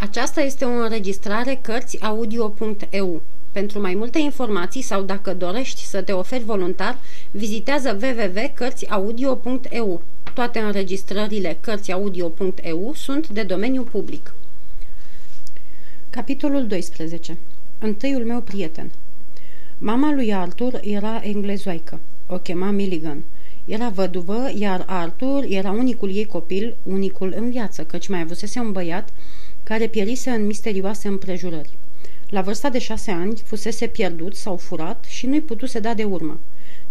Aceasta este o înregistrare Cărțiaudio.eu. Pentru mai multe informații sau dacă dorești să te oferi voluntar, vizitează www.cărțiaudio.eu. Toate înregistrările Cărțiaudio.eu sunt de domeniu public. Capitolul 12. Întâiul meu prieten Mama lui Arthur era englezoaică. O chema Milligan. Era văduvă, iar Arthur era unicul ei copil, unicul în viață, căci mai avusese un băiat care pierise în misterioase împrejurări. La vârsta de șase ani fusese pierdut sau furat și nu-i putuse da de urmă.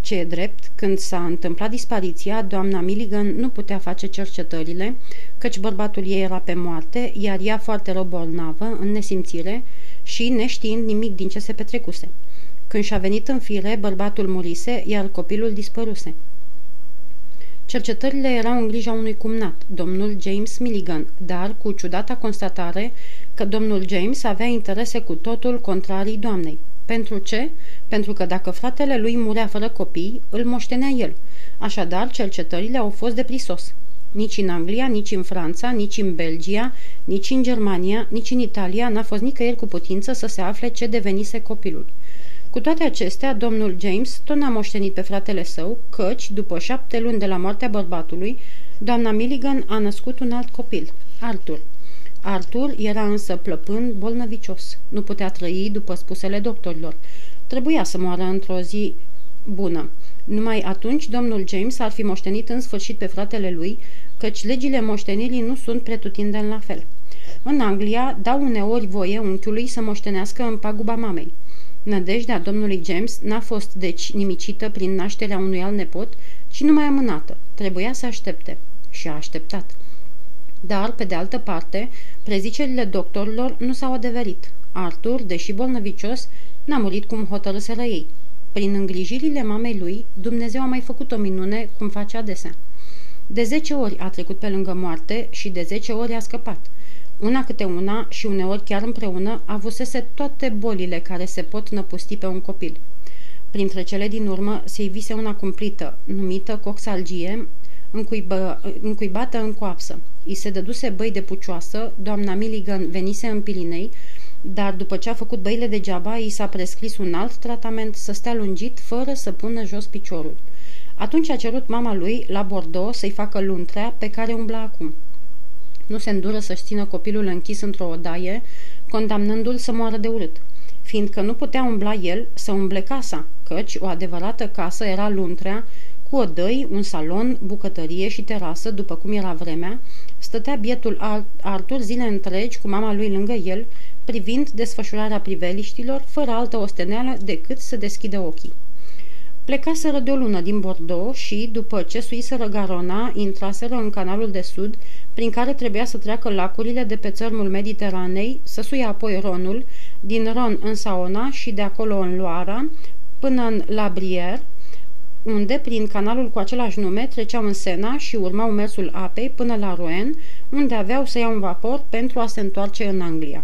Ce e drept, când s-a întâmplat dispariția, doamna Milligan nu putea face cercetările, căci bărbatul ei era pe moarte, iar ea foarte rău bolnavă, în nesimțire și neștiind nimic din ce se petrecuse. Când și-a venit în fire, bărbatul murise, iar copilul dispăruse. Cercetările erau în grija unui cumnat, domnul James Milligan, dar cu ciudata constatare că domnul James avea interese cu totul contrarii doamnei. Pentru ce? Pentru că dacă fratele lui murea fără copii, îl moștenea el. Așadar, cercetările au fost de prisos. Nici în Anglia, nici în Franța, nici în Belgia, nici în Germania, nici în Italia n-a fost nicăieri cu putință să se afle ce devenise copilul. Cu toate acestea, domnul James tot n-a moștenit pe fratele său, căci, după șapte luni de la moartea bărbatului, doamna Milligan a născut un alt copil, Arthur. Arthur era însă plăpând bolnăvicios. Nu putea trăi după spusele doctorilor. Trebuia să moară într-o zi bună. Numai atunci domnul James ar fi moștenit în sfârșit pe fratele lui, căci legile moștenirii nu sunt pretutindeni la fel. În Anglia dau uneori voie unchiului să moștenească în paguba mamei. Nădejdea domnului James n-a fost deci nimicită prin nașterea unui alt nepot, ci numai amânată. Trebuia să aștepte. Și a așteptat. Dar, pe de altă parte, prezicerile doctorilor nu s-au adeverit. Arthur, deși bolnăvicios, n-a murit cum hotărâseră ei. Prin îngrijirile mamei lui, Dumnezeu a mai făcut o minune, cum face adesea. De zece ori a trecut pe lângă moarte și de zece ori a scăpat – una câte una și uneori chiar împreună, avusese toate bolile care se pot năpusti pe un copil. Printre cele din urmă se ivise una cumplită, numită coxalgie, încuibă, încuibată în coapsă. I se dăduse băi de pucioasă, doamna Milligan venise în Pilinei, dar după ce a făcut băile degeaba, i s-a prescris un alt tratament să stea lungit fără să pună jos piciorul. Atunci a cerut mama lui la Bordeaux să-i facă luntrea pe care umbla acum nu se îndură să-și țină copilul închis într-o odaie, condamnându-l să moară de urât, fiindcă nu putea umbla el să umble casa, căci o adevărată casă era luntrea, cu odăi, un salon, bucătărie și terasă, după cum era vremea, stătea bietul Artur zile întregi cu mama lui lângă el, privind desfășurarea priveliștilor, fără altă osteneală decât să deschidă ochii. Plecaseră de o lună din Bordeaux și, după ce suiseră Garona, intraseră în canalul de sud, prin care trebuia să treacă lacurile de pe țărmul Mediteranei, să suie apoi Ronul, din Ron în Saona și de acolo în Loara, până în La Brière, unde, prin canalul cu același nume, treceau în Sena și urmau mersul apei până la Rouen, unde aveau să iau un vapor pentru a se întoarce în Anglia.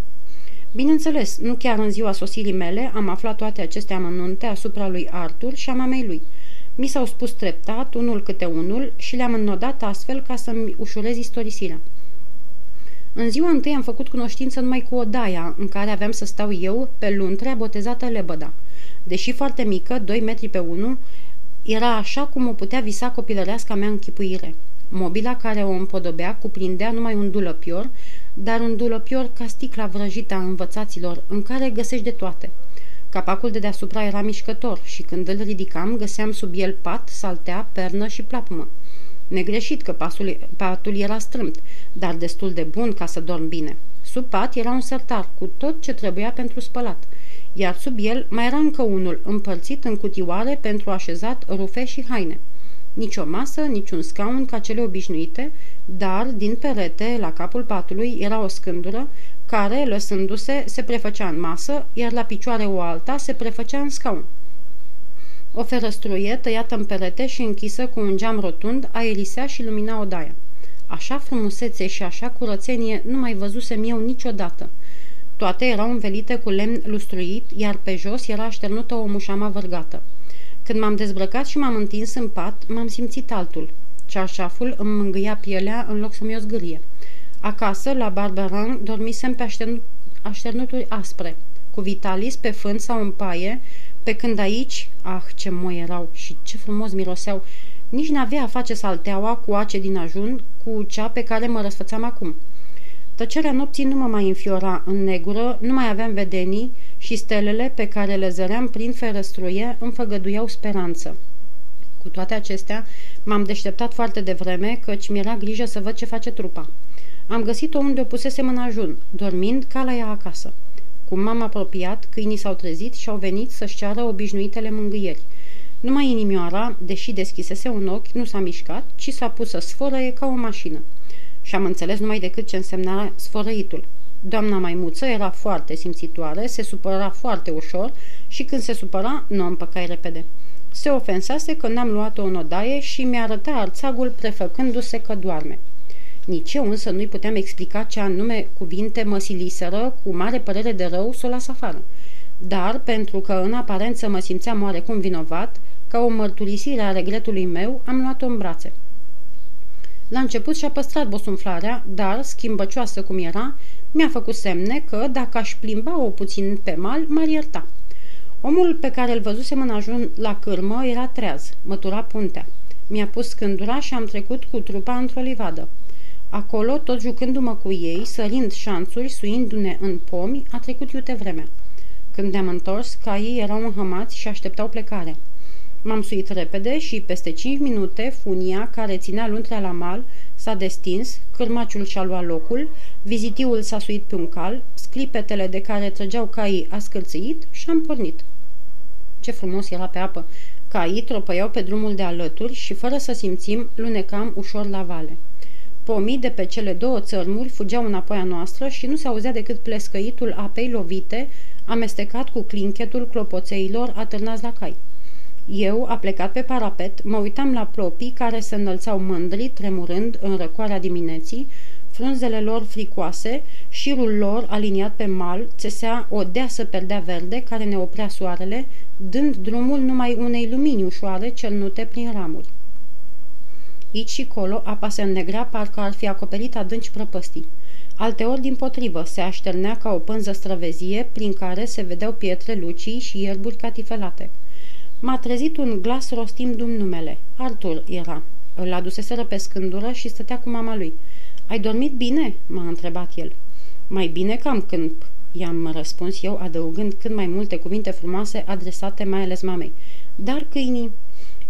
Bineînțeles, nu chiar în ziua sosirii mele am aflat toate aceste amănunte asupra lui Arthur și a mamei lui. Mi s-au spus treptat, unul câte unul, și le-am înnodat astfel ca să-mi ușurez istorisirea. În ziua întâi am făcut cunoștință numai cu odaia în care aveam să stau eu pe luntrea botezată Lebăda. Deși foarte mică, 2 metri pe 1, era așa cum o putea visa copilăreasca mea închipuire. Mobila care o împodobea cuprindea numai un dulăpior, dar un dulăpior ca sticla vrăjită a învățaților, în care găsești de toate. Capacul de deasupra era mișcător și când îl ridicam, găseam sub el pat, saltea, pernă și plapumă. Negreșit că pasul, patul era strâmt, dar destul de bun ca să dorm bine. Sub pat era un sertar cu tot ce trebuia pentru spălat, iar sub el mai era încă unul împărțit în cutioare pentru așezat rufe și haine. Nici o masă, nici un scaun ca cele obișnuite, dar din perete, la capul patului, era o scândură care, lăsându-se, se prefăcea în masă, iar la picioare o alta se prefăcea în scaun. O ferăstruie tăiată în perete și închisă cu un geam rotund aerisea și lumina odaia. Așa frumusețe și așa curățenie nu mai văzusem eu niciodată. Toate erau învelite cu lemn lustruit, iar pe jos era așternută o mușamă vărgată. Când m-am dezbrăcat și m-am întins în pat, m-am simțit altul. Cearșaful îmi mângâia pielea în loc să-mi o zgârie. Acasă, la Barberan, dormisem pe așternuturi aspre, cu Vitalis pe fân sau în paie, pe când aici, ah, ce moi erau și ce frumos miroseau, nici n-avea a face salteaua cu ace din ajun cu cea pe care mă răsfățam acum. Tăcerea nopții nu mă mai înfiora în negură, nu mai aveam vedenii și stelele pe care le zăream prin ferăstruie îmi făgăduiau speranță. Cu toate acestea, m-am deșteptat foarte devreme, căci mi-era grijă să văd ce face trupa. Am găsit-o unde o pusesem în ajun, dormind ca la ea acasă. Cum m-am apropiat, câinii s-au trezit și au venit să-și ceară obișnuitele mângâieri. Numai inimioara, deși deschisese un ochi, nu s-a mișcat, ci s-a pus să sfărăie ca o mașină. Și am înțeles numai decât ce însemna sfărăitul. Doamna maimuță era foarte simțitoare, se supăra foarte ușor și când se supăra, nu împăcai repede. Se ofensase că n-am luat-o în odaie și mi-a arătat arțagul prefăcându-se că doarme. Nici eu însă nu-i puteam explica ce anume cuvinte mă siliseră cu mare părere de rău să o las afară. Dar, pentru că în aparență mă simțeam oarecum vinovat, ca o mărturisire a regretului meu, am luat-o în brațe. La început și-a păstrat bosunflarea, dar, schimbăcioasă cum era, mi-a făcut semne că, dacă aș plimba-o puțin pe mal, m-ar ierta. Omul pe care îl văzusem în ajun la cârmă era treaz, mătura puntea. Mi-a pus scândura și am trecut cu trupa într-o livadă. Acolo, tot jucându-mă cu ei, sărind șanțuri, suindu-ne în pomi, a trecut iute vremea. Când ne-am întors, caii erau înhămați și așteptau plecarea. M-am suit repede și peste cinci minute funia care ținea luntrea la mal s-a destins, cârmaciul și-a luat locul, vizitiul s-a suit pe un cal, sclipetele de care trăgeau caii a scârțâit și am pornit. Ce frumos era pe apă! Caii tropăiau pe drumul de alături și, fără să simțim, lunecam ușor la vale. Pomii de pe cele două țărmuri fugeau înapoi a noastră și nu se auzea decât plescăitul apei lovite, amestecat cu clinchetul clopoțeilor atârnați la cai. Eu, a plecat pe parapet, mă uitam la plopii care se înălțau mândri, tremurând în răcoarea dimineții, frunzele lor fricoase, șirul lor aliniat pe mal, țesea o deasă perdea verde care ne oprea soarele, dând drumul numai unei lumini ușoare cernute prin ramuri. Aici și colo, apa se înnegrea parcă ar fi acoperit adânci prăpăstii. Alteori, din potrivă, se așternea ca o pânză străvezie prin care se vedeau pietre lucii și ierburi catifelate. M-a trezit un glas rostind numele. Artur era. Îl aduseseră pe scândură și stătea cu mama lui. Ai dormit bine?" m-a întrebat el. Mai bine cam când i-am răspuns eu, adăugând cât mai multe cuvinte frumoase adresate mai ales mamei. Dar câinii...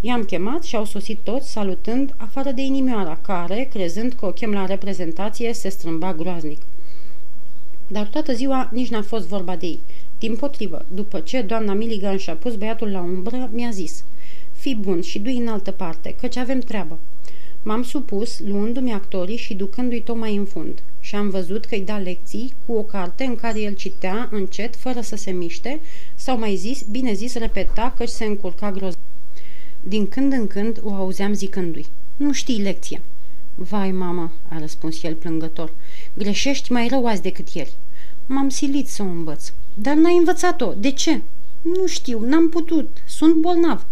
I-am chemat și au sosit toți, salutând, afară de inimioara, care, crezând că o chem la reprezentație, se strâmba groaznic. Dar toată ziua nici n-a fost vorba de ei. Din potrivă, după ce doamna Milligan și-a pus băiatul la umbră, mi-a zis Fii bun și du în altă parte, căci avem treabă. M-am supus, luându-mi actorii și ducându-i tocmai în fund. Și am văzut că-i da lecții cu o carte în care el citea încet, fără să se miște, sau mai zis, bine zis, repeta, căci se încurca grozav. Din când în când o auzeam zicându-i, nu știi lecția. Vai, mamă, a răspuns el plângător, greșești mai rău azi decât ieri. M-am silit să o învăț. Dar n-ai învățat-o. De ce? Nu știu, n-am putut. Sunt bolnav.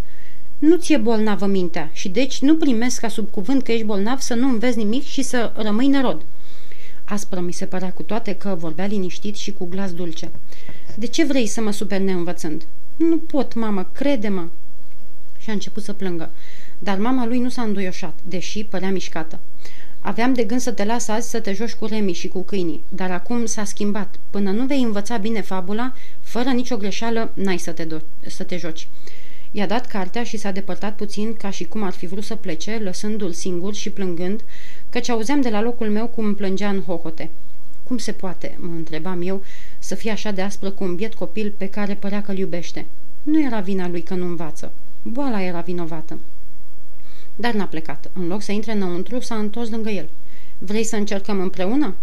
Nu ți-e bolnavă mintea și deci nu primesc ca sub cuvânt că ești bolnav să nu înveți nimic și să rămâi nerod. Aspră mi se părea cu toate că vorbea liniștit și cu glas dulce. De ce vrei să mă super neînvățând? Nu pot, mamă, crede-mă. Și a început să plângă. Dar mama lui nu s-a înduioșat, deși părea mișcată. Aveam de gând să te las azi să te joci cu Remi și cu câinii, dar acum s-a schimbat. Până nu vei învăța bine fabula, fără nicio greșeală, n-ai să te, do- să te joci. I-a dat cartea și s-a depărtat puțin ca și cum ar fi vrut să plece, lăsându-l singur și plângând, căci auzeam de la locul meu cum plângea în hohote. Cum se poate, mă întrebam eu, să fie așa de aspră cu un biet copil pe care părea că-l iubește? Nu era vina lui că nu învață. Boala era vinovată. Dar n-a plecat. În loc să intre înăuntru, s-a întors lângă el. Vrei să încercăm împreună?"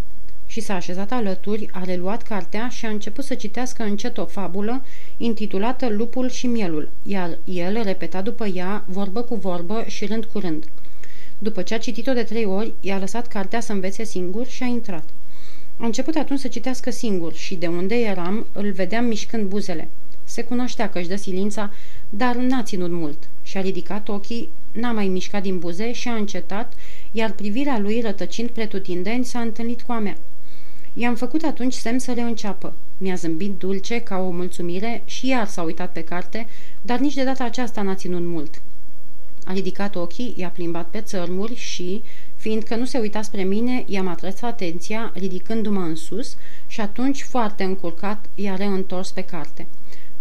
Și s-a așezat alături, a reluat cartea și a început să citească încet o fabulă intitulată Lupul și mielul, iar el repeta după ea, vorbă cu vorbă și rând cu rând. După ce a citit-o de trei ori, i-a lăsat cartea să învețe singur și a intrat. A început atunci să citească singur și de unde eram îl vedeam mișcând buzele. Se cunoștea că își dă silința, dar n-a ținut mult. Și-a ridicat ochii, n-a mai mișcat din buze și a încetat, iar privirea lui, rătăcind pretutindeni, s-a întâlnit cu a mea. I-am făcut atunci semn să le înceapă. Mi-a zâmbit dulce ca o mulțumire și iar s-a uitat pe carte, dar nici de data aceasta n-a ținut mult. A ridicat ochii, i-a plimbat pe țărmuri și, fiindcă nu se uita spre mine, i-am atras atenția, ridicându-mă în sus și atunci, foarte încurcat, i-a reîntors pe carte.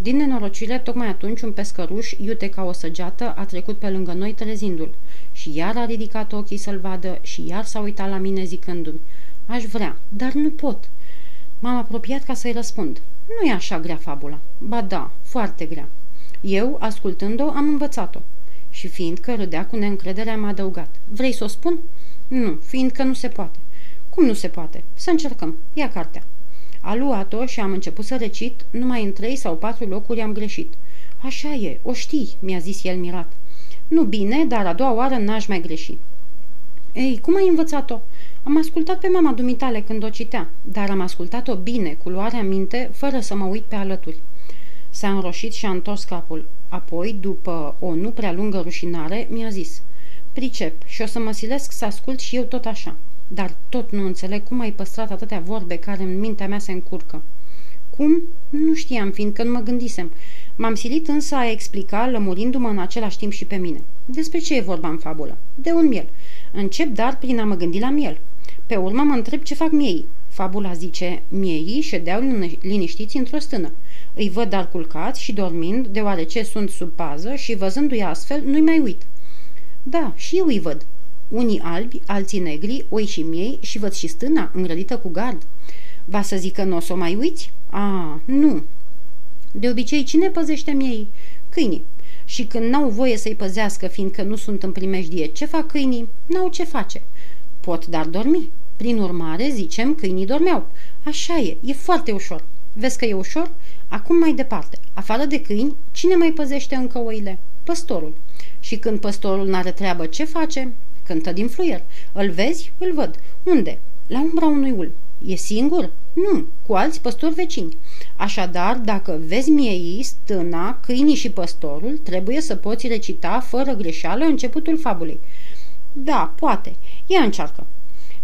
Din nenorocire, tocmai atunci un pescăruș, iute ca o săgeată, a trecut pe lângă noi trezindu-l și iar a ridicat ochii să-l vadă și iar s-a uitat la mine zicându-mi Aș vrea, dar nu pot. M-am apropiat ca să-i răspund. Nu e așa grea fabula. Ba da, foarte grea. Eu, ascultând-o, am învățat-o. Și fiindcă râdea cu neîncredere, am adăugat. Vrei să o spun? Nu, fiindcă nu se poate. Cum nu se poate? Să încercăm. Ia cartea. A luat-o și am început să recit, numai în trei sau patru locuri am greșit. Așa e, o știi, mi-a zis el mirat. Nu bine, dar a doua oară n-aș mai greși. Ei, cum ai învățat-o? Am ascultat pe mama dumitale când o citea, dar am ascultat-o bine, cu luarea minte, fără să mă uit pe alături. S-a înroșit și a întors capul. Apoi, după o nu prea lungă rușinare, mi-a zis Pricep și o să mă silesc să ascult și eu tot așa. Dar tot nu înțeleg cum ai păstrat atâtea vorbe care în mintea mea se încurcă. Cum? Nu știam, fiindcă nu mă gândisem. M-am silit însă a explica, lămurindu-mă în același timp și pe mine. Despre ce e vorba în fabulă? De un miel. Încep dar prin a mă gândi la miel. Pe urmă mă întreb ce fac miei. Fabula zice, miei ședeau liniștiți într-o stână. Îi văd dar culcați și dormind, deoarece sunt sub pază și văzându-i astfel, nu-i mai uit. Da, și eu îi văd. Unii albi, alții negri, oi și miei și văd și stâna îngrădită cu gard. Va să zică nu o să o mai uiți? A, nu. De obicei, cine păzește miei? Câinii. Și când n-au voie să-i păzească, fiindcă nu sunt în primejdie, ce fac câinii? N-au ce face. Pot dar dormi. Prin urmare, zicem, câinii dormeau. Așa e, e foarte ușor. Vezi că e ușor? Acum mai departe. Afară de câini, cine mai păzește încă oile? Păstorul. Și când păstorul n-are treabă, ce face? Cântă din fluier. Îl vezi? Îl văd. Unde? La umbra unui ul. E singur? Nu, cu alți păstori vecini. Așadar, dacă vezi miei, stâna, câinii și păstorul, trebuie să poți recita fără greșeală începutul fabulei. Da, poate. Ia încearcă.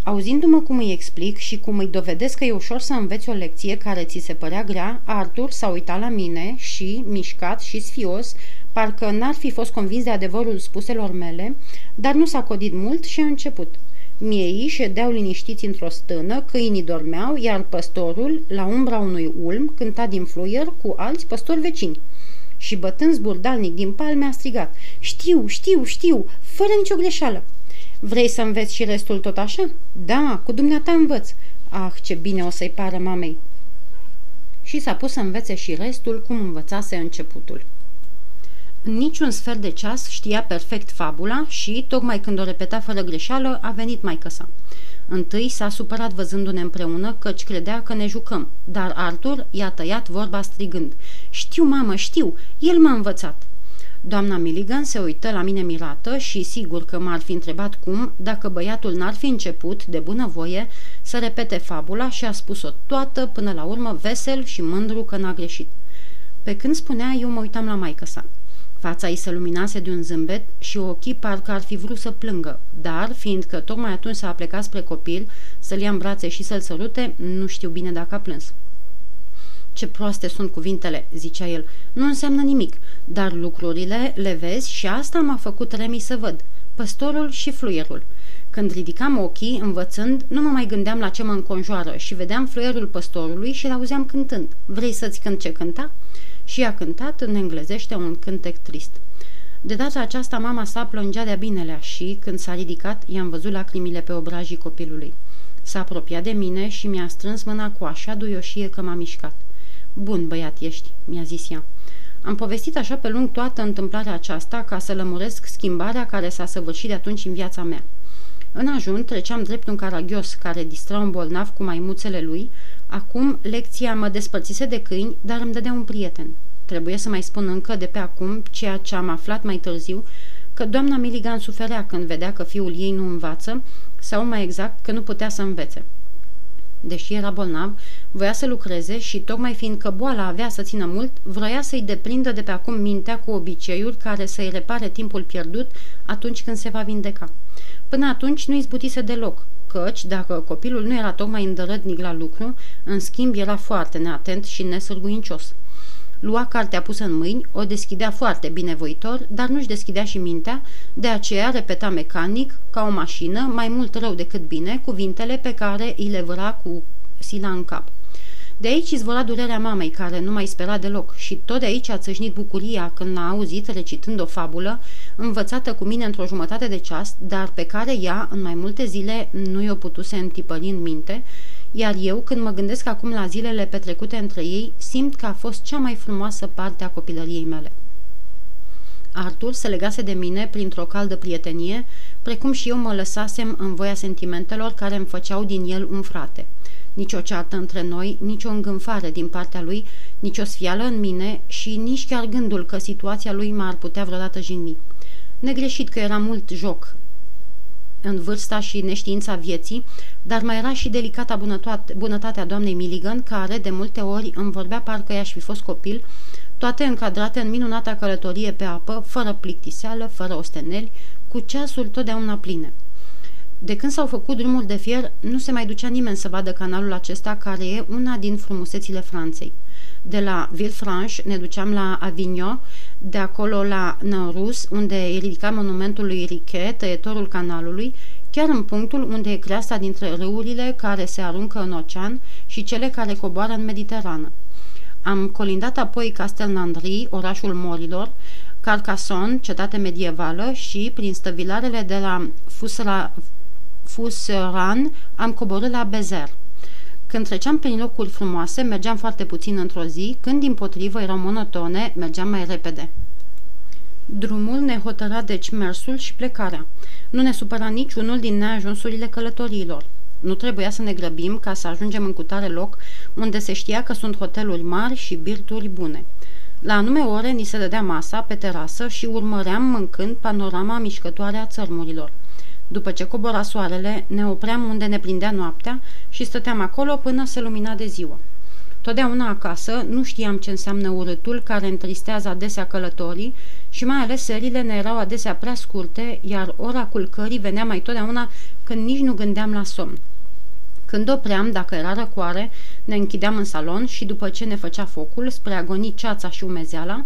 Auzindu-mă cum îi explic și cum îi dovedesc că e ușor să înveți o lecție care ți se părea grea, Arthur s-a uitat la mine și, mișcat și sfios, parcă n-ar fi fost convins de adevărul spuselor mele, dar nu s-a codit mult și a început. Miei ședeau liniștiți într-o stână, câinii dormeau, iar păstorul, la umbra unui ulm, cânta din fluier cu alți păstori vecini. Și bătând zburdalnic din palme a strigat, Știu, știu, știu, fără nicio greșeală!" Vrei să înveți și restul tot așa?" Da, cu dumneata învăț." Ah, ce bine o să-i pară mamei!" Și s-a pus să învețe și restul cum învățase începutul. În niciun sfert de ceas știa perfect fabula și, tocmai când o repeta fără greșeală, a venit mai sa. Întâi s-a supărat văzându-ne împreună, căci credea că ne jucăm, dar Arthur i-a tăiat vorba strigând. Știu, mamă, știu, el m-a învățat." Doamna Milligan se uită la mine mirată și sigur că m-ar fi întrebat cum, dacă băiatul n-ar fi început, de bunăvoie, să repete fabula și a spus-o toată, până la urmă vesel și mândru că n-a greșit. Pe când spunea, eu mă uitam la maică sa. Fața ei se luminase de un zâmbet și ochii parcă ar fi vrut să plângă, dar, fiindcă tocmai atunci s-a plecat spre copil, să-l ia în brațe și să-l sărute, nu știu bine dacă a plâns. Ce proaste sunt cuvintele, zicea el. Nu înseamnă nimic, dar lucrurile le vezi și asta m-a făcut Remi să văd. Păstorul și fluierul. Când ridicam ochii, învățând, nu mă mai gândeam la ce mă înconjoară și vedeam fluierul păstorului și l-auzeam cântând. Vrei să-ți cânt ce cânta? Și a cântat în englezește un cântec trist. De data aceasta mama sa plângea de-a binelea și, când s-a ridicat, i-am văzut lacrimile pe obrajii copilului. S-a apropiat de mine și mi-a strâns mâna cu așa duioșie că m-a mișcat. Bun băiat ești," mi-a zis ea. Am povestit așa pe lung toată întâmplarea aceasta ca să lămuresc schimbarea care s-a săvârșit de atunci în viața mea. În ajun treceam drept un caragios care distra un bolnav cu maimuțele lui. Acum lecția mă despărțise de câini, dar îmi dădea un prieten. Trebuie să mai spun încă de pe acum ceea ce am aflat mai târziu, că doamna Milligan suferea când vedea că fiul ei nu învață, sau mai exact că nu putea să învețe. Deși era bolnav, voia să lucreze și, tocmai fiindcă boala avea să țină mult, vroia să-i deprindă de pe acum mintea cu obiceiuri care să-i repare timpul pierdut atunci când se va vindeca. Până atunci nu izbutise deloc, căci, dacă copilul nu era tocmai îndărătnic la lucru, în schimb era foarte neatent și nesârguincios. Lua cartea pusă în mâini, o deschidea foarte binevoitor, dar nu-și deschidea și mintea, de aceea repeta mecanic, ca o mașină, mai mult rău decât bine, cuvintele pe care îi le văra cu sila în cap. De aici izvora durerea mamei, care nu mai spera deloc, și tot de aici a țâșnit bucuria când l-a auzit recitând o fabulă, învățată cu mine într-o jumătate de ceas, dar pe care ea, în mai multe zile, nu i-o putuse întipări în minte, iar eu, când mă gândesc acum la zilele petrecute între ei, simt că a fost cea mai frumoasă parte a copilăriei mele. Artur se legase de mine printr-o caldă prietenie, precum și eu mă lăsasem în voia sentimentelor care îmi făceau din el un frate. Nici o ceartă între noi, nici o îngânfare din partea lui, nici o sfială în mine și nici chiar gândul că situația lui m-ar putea vreodată jigni. Negreșit că era mult joc în vârsta și neștiința vieții, dar mai era și delicata bunătatea doamnei Milligan, care de multe ori îmi vorbea parcă i-aș fi fost copil, toate încadrate în minunata călătorie pe apă, fără plictiseală, fără osteneli, cu ceasul totdeauna pline. De când s-au făcut drumuri de fier, nu se mai ducea nimeni să vadă canalul acesta, care e una din frumusețile Franței. De la Villefranche ne duceam la Avignon, de acolo la Nărus, unde e ridicat monumentul lui Riquet, tăietorul canalului, chiar în punctul unde e creasta dintre râurile care se aruncă în ocean și cele care coboară în Mediterană. Am colindat apoi Castelnandri, orașul morilor, Carcassonne, cetate medievală și, prin stăvilarele de la Fusra, Fusran, am coborât la Bezer. Când treceam prin locuri frumoase, mergeam foarte puțin într-o zi, când din potrivă erau monotone, mergeam mai repede. Drumul ne hotăra deci mersul și plecarea. Nu ne supăra niciunul din neajunsurile călătoriilor. Nu trebuia să ne grăbim ca să ajungem în cutare loc unde se știa că sunt hoteluri mari și birturi bune. La anume ore ni se dădea masa pe terasă și urmăream mâncând panorama mișcătoare a țărmurilor. După ce cobora soarele, ne opream unde ne prindea noaptea și stăteam acolo până se lumina de ziua. Totdeauna acasă nu știam ce înseamnă urâtul care întristează adesea călătorii și mai ales serile ne erau adesea prea scurte, iar ora culcării venea mai totdeauna când nici nu gândeam la somn. Când opream, dacă era răcoare, ne închideam în salon și după ce ne făcea focul, spre agoni ceața și umezeala,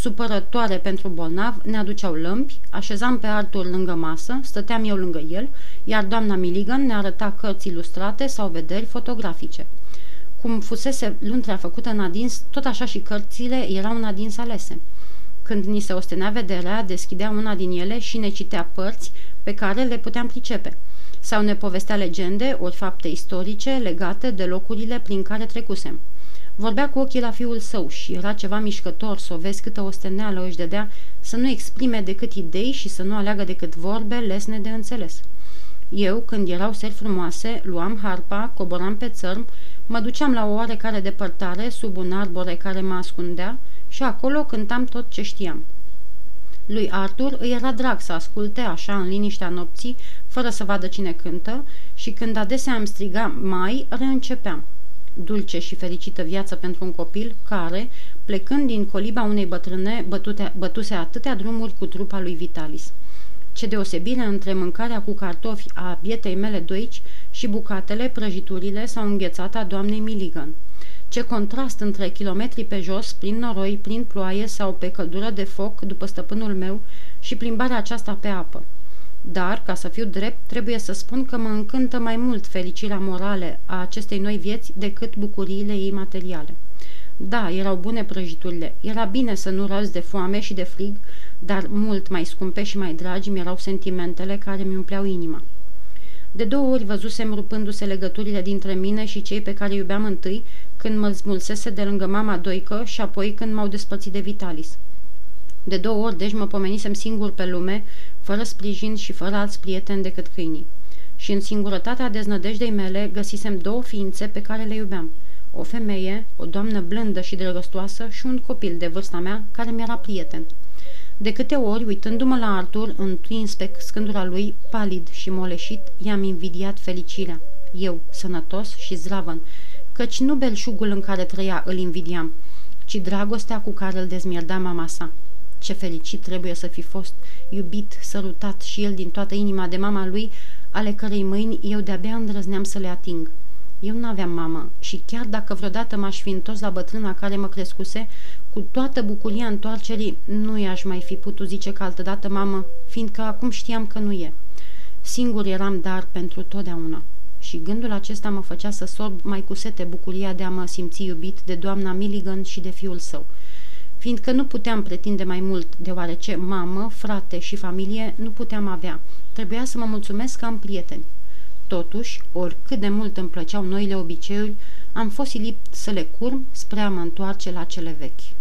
supărătoare pentru bolnav, ne aduceau lămpi, așezam pe Artur lângă masă, stăteam eu lângă el, iar doamna Milligan ne arăta cărți ilustrate sau vederi fotografice. Cum fusese luntrea făcută în adins, tot așa și cărțile erau în adins alese. Când ni se ostenea vederea, deschidea una din ele și ne citea părți pe care le puteam pricepe. Sau ne povestea legende, ori fapte istorice legate de locurile prin care trecusem. Vorbea cu ochii la fiul său și era ceva mișcător să o vezi câtă osteneală își dădea să nu exprime decât idei și să nu aleagă decât vorbe lesne de înțeles. Eu, când erau seri frumoase, luam harpa, coboram pe țărm, mă duceam la o oarecare depărtare, sub un arbore care mă ascundea, și acolo cântam tot ce știam. Lui Arthur îi era drag să asculte așa în liniștea nopții, fără să vadă cine cântă, și când adesea îmi striga mai, reîncepeam dulce și fericită viață pentru un copil care, plecând din coliba unei bătrâne, bătute, bătuse atâtea drumuri cu trupa lui Vitalis. Ce deosebire între mâncarea cu cartofi a bietei mele doici și bucatele, prăjiturile sau înghețata doamnei Milligan. Ce contrast între kilometri pe jos, prin noroi, prin ploaie sau pe căldură de foc după stăpânul meu și plimbarea aceasta pe apă. Dar, ca să fiu drept, trebuie să spun că mă încântă mai mult fericirea morale a acestei noi vieți decât bucuriile ei materiale. Da, erau bune prăjiturile, era bine să nu răzi de foame și de frig, dar mult mai scumpe și mai dragi mi erau sentimentele care mi umpleau inima. De două ori văzusem rupându-se legăturile dintre mine și cei pe care iubeam întâi, când mă smulsese de lângă mama Doică și apoi când m-au despărțit de Vitalis. De două ori, deci, mă pomenisem singur pe lume, fără sprijin și fără alți prieteni decât câinii. Și în singurătatea deznădejdei mele găsisem două ființe pe care le iubeam. O femeie, o doamnă blândă și drăgăstoasă și un copil de vârsta mea care mi-era prieten. De câte ori, uitându-mă la Artur, întuins pe scândura lui, palid și moleșit, i-am invidiat fericirea. eu, sănătos și zdravăn, căci nu belșugul în care trăia îl invidiam, ci dragostea cu care îl dezmierda mama sa. Ce fericit trebuie să fi fost, iubit, sărutat și el din toată inima de mama lui, ale cărei mâini eu de-abia îndrăzneam să le ating. Eu nu aveam mamă și chiar dacă vreodată m-aș fi întors la bătrâna care mă crescuse, cu toată bucuria întoarcerii, nu i-aș mai fi putut zice că altădată mamă, fiindcă acum știam că nu e. Singur eram dar pentru totdeauna. Și gândul acesta mă făcea să sorb mai cu sete bucuria de a mă simți iubit de doamna Milligan și de fiul său. Fiindcă nu puteam pretinde mai mult, deoarece mamă, frate și familie nu puteam avea. Trebuia să mă mulțumesc că am prieteni. Totuși, oricât de mult îmi plăceau noile obiceiuri, am fost silit să le curm spre a mă întoarce la cele vechi.